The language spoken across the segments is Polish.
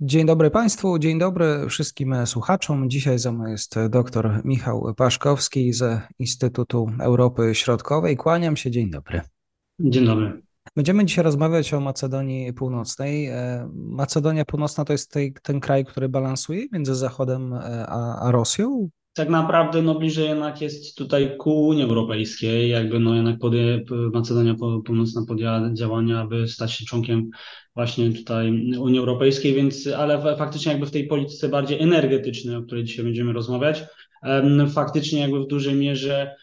Dzień dobry Państwu, dzień dobry wszystkim słuchaczom. Dzisiaj ze mną jest dr Michał Paszkowski z Instytutu Europy Środkowej. Kłaniam się, dzień dobry. Dzień dobry. Będziemy dzisiaj rozmawiać o Macedonii Północnej. Macedonia Północna to jest tej, ten kraj, który balansuje między Zachodem a, a Rosją? Tak naprawdę no, bliżej jednak jest tutaj ku Unii Europejskiej, jakby no jednak podje, Macedonia Północna podjęła działania, aby stać się członkiem właśnie tutaj Unii Europejskiej, więc ale faktycznie jakby w tej polityce bardziej energetycznej, o której dzisiaj będziemy rozmawiać, faktycznie jakby w dużej mierze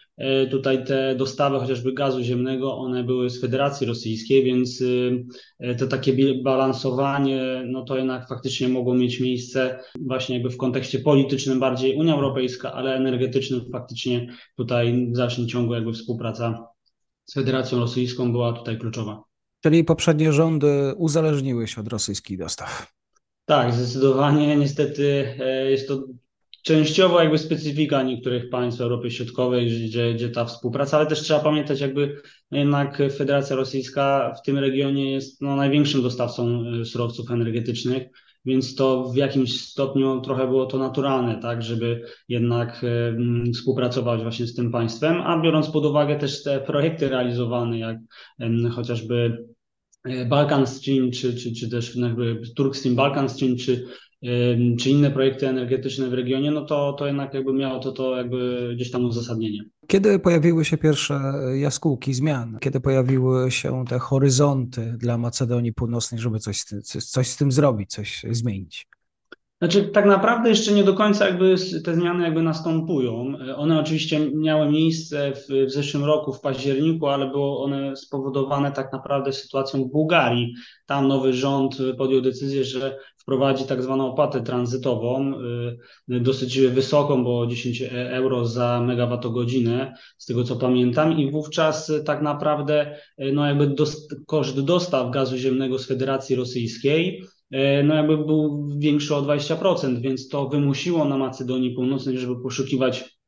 tutaj te dostawy chociażby gazu ziemnego, one były z Federacji Rosyjskiej, więc y, e, to takie balansowanie, no to jednak faktycznie mogło mieć miejsce właśnie jakby w kontekście politycznym bardziej Unia Europejska, ale energetycznym faktycznie tutaj w dalszym ciągu jakby współpraca z Federacją Rosyjską była tutaj kluczowa. Czyli poprzednie rządy uzależniły się od rosyjskich dostaw. Tak, zdecydowanie. Niestety e, jest to częściowo jakby specyfika niektórych państw Europy Środkowej, gdzie, gdzie ta współpraca, ale też trzeba pamiętać jakby no jednak Federacja Rosyjska w tym regionie jest no, największym dostawcą y, surowców energetycznych, więc to w jakimś stopniu trochę było to naturalne, tak, żeby jednak y, współpracować właśnie z tym państwem, a biorąc pod uwagę też te projekty realizowane, jak y, chociażby Balkan Stream, czy, czy, czy też Turk Stream, Balkan Stream, czy czy inne projekty energetyczne w regionie, no to, to jednak jakby miało to, to jakby gdzieś tam uzasadnienie. Kiedy pojawiły się pierwsze jaskółki zmian? Kiedy pojawiły się te horyzonty dla Macedonii Północnej, żeby coś, coś z tym zrobić, coś zmienić? Znaczy, tak naprawdę jeszcze nie do końca jakby te zmiany jakby następują. One oczywiście miały miejsce w, w zeszłym roku, w październiku, ale były one spowodowane tak naprawdę sytuacją w Bułgarii. Tam nowy rząd podjął decyzję, że wprowadzi tak zwaną opłatę tranzytową, y, dosyć wysoką, bo 10 euro za megawattogodzinę, z tego co pamiętam, i wówczas tak naprawdę y, no jakby dost, koszt dostaw gazu ziemnego z Federacji Rosyjskiej y, no jakby był większy o 20%, więc to wymusiło na Macedonii Północnej, żeby poszukiwać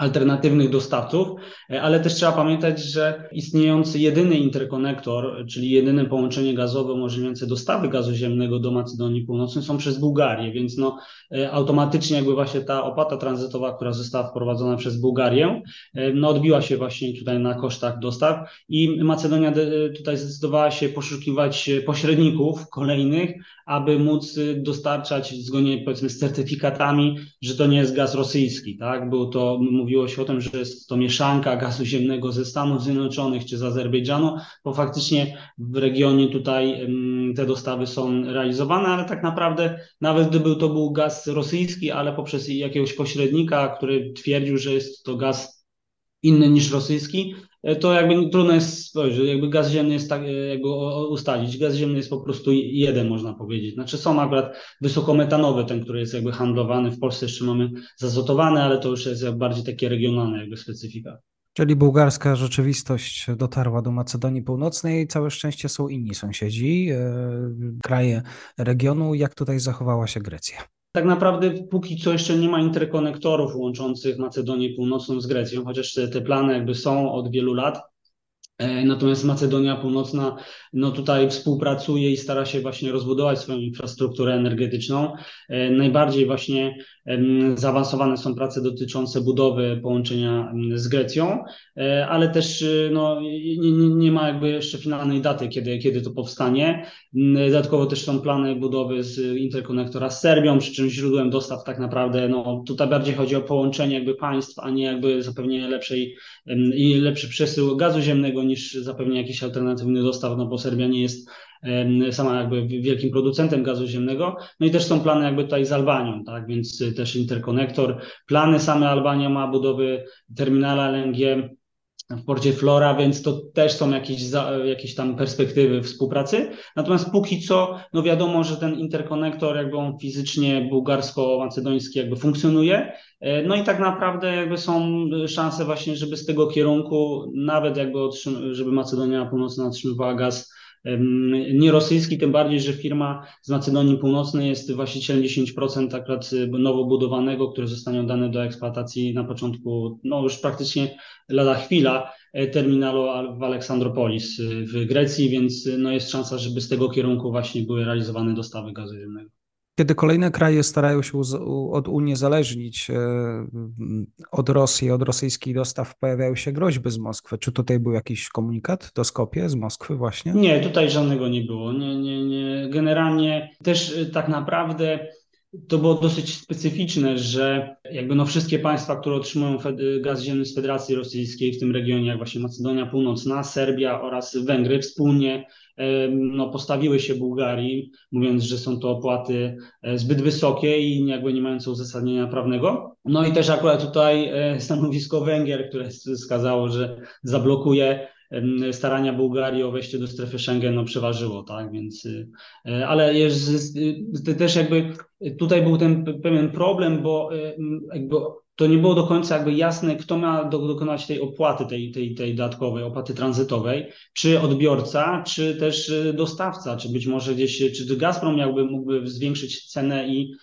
alternatywnych dostawców, e, ale też trzeba pamiętać, że istniejący jedyny interkonektor, czyli jedyne połączenie gazowe umożliwiające dostawy gazu ziemnego do Macedonii Północnej są przez Bułgarię, więc no, e, automatycznie jakby właśnie ta opłata tranzytowa, która została wprowadzona przez Bułgarię, e, no, odbiła się właśnie tutaj na kosztach dostaw i Macedonia tutaj zdecydowała się poszukiwać pośredników kolejnych, aby móc dostarczać zgodnie powiedzmy z certyfikatami, że to nie jest gaz rosyjski, tak? Był to, mówiło się o tym, że jest to mieszanka gazu ziemnego ze Stanów Zjednoczonych czy z Azerbejdżanu, bo faktycznie w regionie tutaj te dostawy są realizowane, ale tak naprawdę nawet gdyby to był gaz rosyjski, ale poprzez jakiegoś pośrednika, który twierdził, że jest to gaz inny niż rosyjski, to jakby trudno jest spojrzeć, jakby gaz ziemny jest tak, e, jakby ustalić. Gaz ziemny jest po prostu jeden, można powiedzieć. Znaczy są akurat wysokometanowe, ten, który jest jakby handlowany. W Polsce jeszcze mamy zazotowany, ale to już jest bardziej takie regionalne jakby specyfika. Czyli bułgarska rzeczywistość dotarła do Macedonii Północnej. Całe szczęście są inni sąsiedzi, e, kraje regionu. Jak tutaj zachowała się Grecja? Tak naprawdę póki co jeszcze nie ma interkonektorów łączących Macedonię Północną z Grecją, chociaż te, te plany jakby są od wielu lat. E, natomiast Macedonia Północna no tutaj współpracuje i stara się właśnie rozbudować swoją infrastrukturę energetyczną. E, najbardziej właśnie zaawansowane są prace dotyczące budowy połączenia z Grecją, e, ale też no, nie, nie ma jakby jeszcze finalnej daty, kiedy, kiedy to powstanie. Dodatkowo też są plany budowy z interkonektora z Serbią, przy czym źródłem dostaw tak naprawdę, no tutaj bardziej chodzi o połączenie jakby państw, a nie jakby zapewnienie lepszej i lepszy przesył gazu ziemnego niż zapewnienie jakichś alternatywnych dostaw, no bo Serbia nie jest sama jakby wielkim producentem gazu ziemnego. No i też są plany jakby tutaj z Albanią, tak, więc też interkonektor. Plany same Albania ma budowy terminala LNG w porcie Flora, więc to też są jakieś, za, jakieś tam perspektywy współpracy. Natomiast póki co, no wiadomo, że ten interkonektor, jakby on fizycznie bułgarsko-macedoński jakby funkcjonuje. E, no i tak naprawdę jakby są szanse właśnie, żeby z tego kierunku, nawet jakby żeby Macedonia Północna otrzymywała gaz nie rosyjski, tym bardziej, że firma z Macedonii Północnej jest właścicielem 10% akurat y, nowo budowanego, które zostanie oddane do eksploatacji na początku, no już praktycznie lada chwila, e, terminalu w Aleksandropolis y, w Grecji, więc y, no jest szansa, żeby z tego kierunku właśnie były realizowane dostawy gazu ziemnego. Kiedy kolejne kraje starają się od uniezależnić e, od Rosji, od rosyjskich dostaw, pojawiają się groźby z Moskwy. Czy tutaj był jakiś komunikat do Skopie z Moskwy właśnie? Nie, tutaj żadnego nie było. Nie, nie, nie. Generalnie też e, tak naprawdę to było dosyć specyficzne, że jakby no wszystkie państwa, które otrzymują gaz ziemny z Federacji Rosyjskiej w tym regionie, jak właśnie Macedonia Północna, Serbia oraz Węgry wspólnie no, postawiły się Bułgarii, mówiąc, że są to opłaty e, zbyt wysokie i jakby nie mające uzasadnienia prawnego. No i też akurat tutaj e, stanowisko Węgier, które wskazało, że zablokuje starania Bułgarii o wejście do strefy Schengen no, przeważyło, tak, więc, e, ale jest, też jakby tutaj był ten pewien problem, bo jakby to nie było do końca jakby jasne, kto ma do, dokonać tej opłaty, tej, tej, tej dodatkowej, opłaty tranzytowej, czy odbiorca, czy też y, dostawca, czy być może gdzieś, czy Gazprom miałby, mógłby zwiększyć cenę i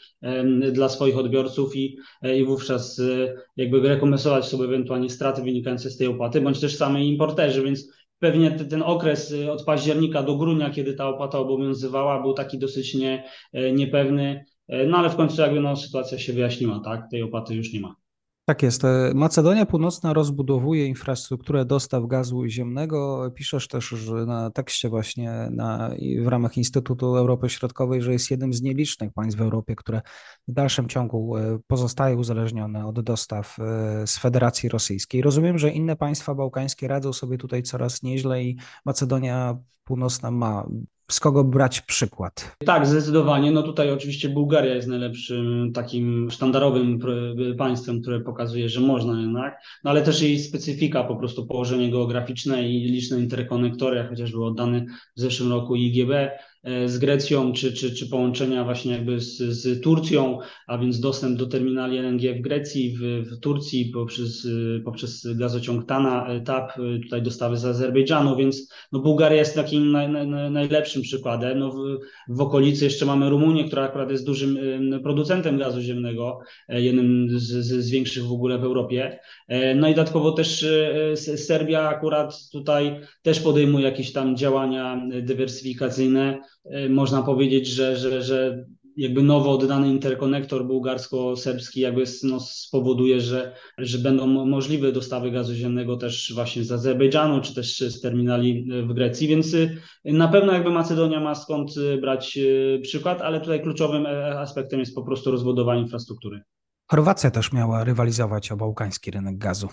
dla swoich odbiorców i, e, i wówczas y, jakby rekompensować sobie ewentualnie straty wynikające z tej opłaty, bądź też sami importerzy, więc pewnie ten okres y, od października do grudnia, kiedy ta opłata obowiązywała, był taki dosyć nie, e, niepewny, e, no ale w końcu jakby no, sytuacja się wyjaśniła, tak, tej opłaty już nie ma. Tak jest. E, Macedonia Północna rozbudowuje infrastrukturę dostaw gazu ziemnego. Piszesz też na tekście właśnie na, w ramach Instytutu Europy Środkowej, że jest jednym z nielicznych państw w Europie, które w dalszym ciągu e, pozostaje uzależnione od dostaw e, z Federacji Rosyjskiej. Rozumiem, że inne państwa bałkańskie radzą sobie tutaj coraz nieźle i Macedonia Północna ma z kogo brać przykład? Tak, zdecydowanie. No tutaj oczywiście Bułgaria jest najlepszym takim sztandarowym państwem, które pokazuje, że można jednak, no ale też jej specyfika, po prostu położenie geograficzne i liczne interkonektory, chociażby oddany w zeszłym roku IGB, z Grecją, czy, czy, czy połączenia właśnie jakby z, z Turcją, a więc dostęp do terminali LNG w Grecji, w, w Turcji poprzez, poprzez gazociąg Tana, e, TAP, e, tutaj dostawy z Azerbejdżanu, więc no Bułgaria jest takim naj, naj, najlepszym przykładem. No w, w okolicy jeszcze mamy Rumunię, która akurat jest dużym producentem gazu ziemnego, jednym z, z, z większych w ogóle w Europie. No i dodatkowo też Serbia akurat tutaj też podejmuje jakieś tam działania dywersyfikacyjne, E, można powiedzieć, że, że, że jakby nowo oddany interkonektor bułgarsko-serbski jakby no, spowoduje, że, że będą możliwe dostawy gazu ziemnego też właśnie z Azerbejdżanu, czy też z terminali w Grecji, więc y, na pewno jakby Macedonia ma skąd y, brać y, przykład, ale tutaj kluczowym e, aspektem jest po prostu rozbudowanie infrastruktury. Chorwacja też miała rywalizować o bałkański rynek gazu.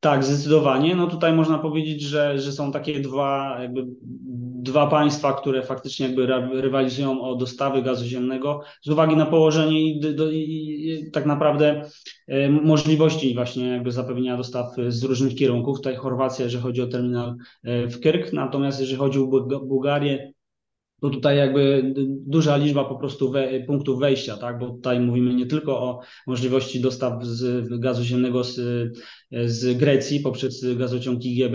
Tak, zdecydowanie. No tutaj można powiedzieć, że, że są takie dwa, jakby dwa państwa, które faktycznie jakby rywalizują o dostawy gazu ziemnego z uwagi na położenie i, do, i tak naprawdę e, możliwości właśnie jakby zapewnienia dostaw z różnych kierunków. Tutaj Chorwacja, jeżeli chodzi o terminal e, w Kirk, natomiast jeżeli chodzi o Bułgarię, to tutaj jakby duża liczba po prostu we, punktów wejścia, tak? bo tutaj mówimy nie tylko o możliwości dostaw z gazu ziemnego z z Grecji poprzez gazociąg IGB,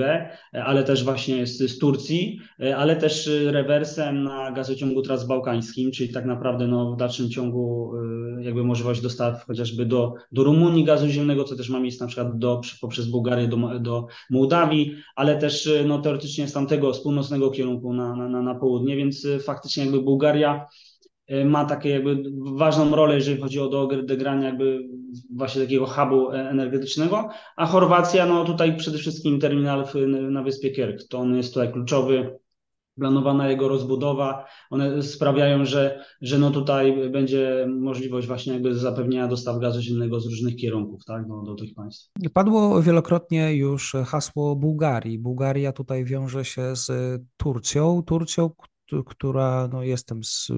ale też właśnie z, z Turcji, ale też rewersem na gazociągu transbałkańskim, czyli tak naprawdę no, w dalszym ciągu y, jakby możliwość dostaw chociażby do, do Rumunii gazu ziemnego, co też ma miejsce na przykład do, poprzez Bułgarię do, do Mołdawii, ale też no, teoretycznie z tamtego, z północnego kierunku na, na, na południe, więc faktycznie jakby Bułgaria E, ma takie jakby ważną rolę, jeżeli chodzi o odegranie jakby właśnie takiego hubu e, energetycznego, a Chorwacja, no tutaj przede wszystkim terminal na wyspie Kierk, to on jest tutaj kluczowy planowana jego rozbudowa, one sprawiają, że, że no tutaj będzie możliwość właśnie jakby zapewnienia dostaw gazu ziemnego z różnych kierunków tak, do, do tych państw. Padło wielokrotnie już hasło Bułgarii. Bułgaria tutaj wiąże się z Turcją. Turcją, która no, jestem z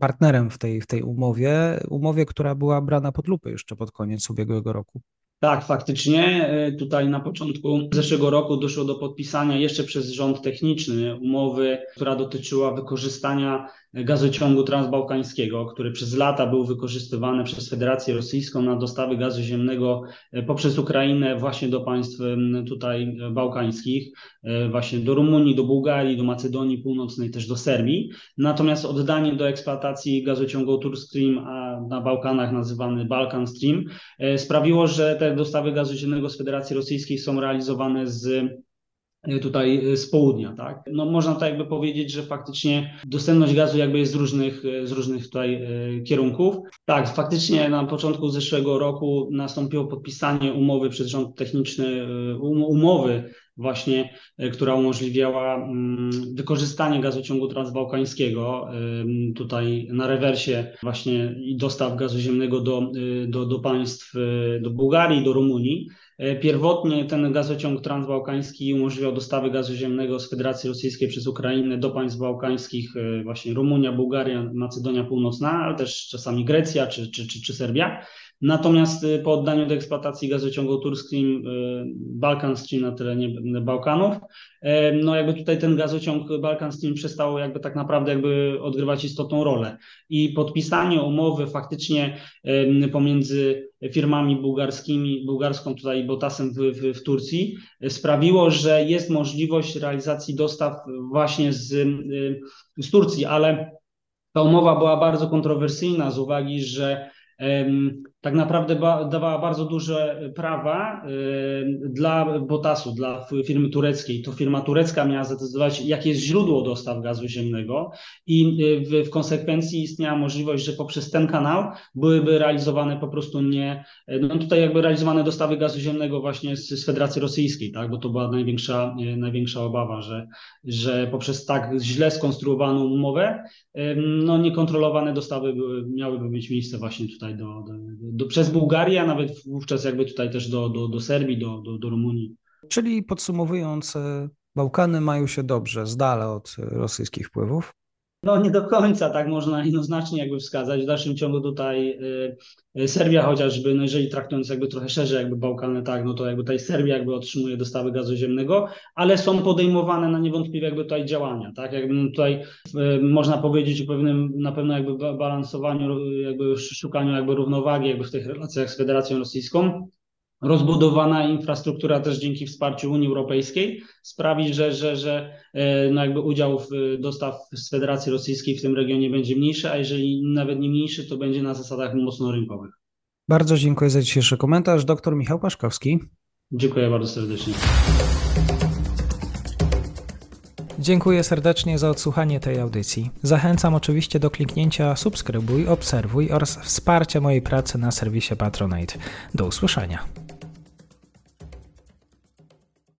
partnerem w tej, w tej umowie, umowie, która była brana pod lupę jeszcze pod koniec ubiegłego roku. Tak, faktycznie. E, tutaj na początku zeszłego roku doszło do podpisania jeszcze przez rząd techniczny umowy, która dotyczyła wykorzystania gazociągu transbałkańskiego, który przez lata był wykorzystywany przez Federację Rosyjską na dostawy gazu ziemnego e, poprzez Ukrainę właśnie do państw tutaj bałkańskich, e, właśnie do Rumunii, do Bułgarii, do Macedonii Północnej, też do Serbii. Natomiast oddanie do eksploatacji gazociągu Turstream, a na Bałkanach nazywany Balkan Stream, e, sprawiło, że te dostawy gazu ziemnego z Federacji Rosyjskiej są realizowane z E, tutaj e, z południa, tak? No można tak jakby powiedzieć, że faktycznie dostępność gazu jakby jest z różnych, e, z różnych tutaj kierunków. Tak, faktycznie na początku zeszłego roku nastąpiło podpisanie umowy przez rząd techniczny, um, umowy właśnie, która umożliwiała mm, wykorzystanie gazociągu transbałkańskiego tutaj na rewersie właśnie i dostaw gazu ziemnego do, do, do państw, do Bułgarii, do Rumunii. E, pierwotnie ten gazociąg transbałkański umożliwiał dostawy gazu ziemnego z Federacji Rosyjskiej przez Ukrainę do państw bałkańskich, e, właśnie Rumunia, Bułgaria, Macedonia Północna, ale też czasami Grecja czy, czy, czy, czy Serbia. Natomiast y, po oddaniu do eksploatacji gazociągu turskim y, Balkan Stream na terenie Bałkanów, y, no jakby tutaj ten gazociąg Balkan Stream przestał jakby tak naprawdę jakby odgrywać istotną rolę. I podpisanie umowy faktycznie pomiędzy firmami bułgarskimi, bułgarską tutaj Botasem w, w, w Turcji sprawiło, że jest możliwość realizacji dostaw właśnie z, z Turcji, ale ta umowa była bardzo kontrowersyjna z uwagi, że tak naprawdę dawała bardzo duże prawa dla Botasu, dla firmy tureckiej. To firma turecka miała zdecydować, jakie jest źródło dostaw gazu ziemnego i w, w konsekwencji istniała możliwość, że poprzez ten kanał byłyby realizowane po prostu nie, no tutaj jakby realizowane dostawy gazu ziemnego właśnie z, z Federacji Rosyjskiej, tak, bo to była największa, największa obawa, że, że poprzez tak źle skonstruowaną umowę, no niekontrolowane dostawy były, miałyby mieć miejsce właśnie tutaj do, do do, przez Bułgarię, a nawet wówczas jakby tutaj też do, do, do Serbii, do, do, do Rumunii. Czyli podsumowując, e, Bałkany mają się dobrze, z dala od rosyjskich wpływów? No nie do końca, tak można jednoznacznie jakby wskazać. W dalszym ciągu tutaj y, y, Serbia chociażby, no jeżeli traktując jakby trochę szerzej jakby Bałkany, tak, no to jakby tutaj Serbia jakby otrzymuje dostawy gazu ziemnego, ale są podejmowane na niewątpliwie jakby tutaj działania, tak, jakby no tutaj y, można powiedzieć o pewnym, na pewno jakby balansowaniu, jakby szukaniu jakby równowagi jakby w tych relacjach z Federacją Rosyjską rozbudowana infrastruktura też dzięki wsparciu Unii Europejskiej sprawi, że, że, że e, no jakby udział w dostaw z Federacji Rosyjskiej w tym regionie będzie mniejszy, a jeżeli nawet nie mniejszy, to będzie na zasadach mocno rynkowych. Bardzo dziękuję za dzisiejszy komentarz. Doktor Michał Paszkowski. Dziękuję bardzo serdecznie. Dziękuję serdecznie za odsłuchanie tej audycji. Zachęcam oczywiście do kliknięcia subskrybuj, obserwuj oraz wsparcia mojej pracy na serwisie Patronite. Do usłyszenia.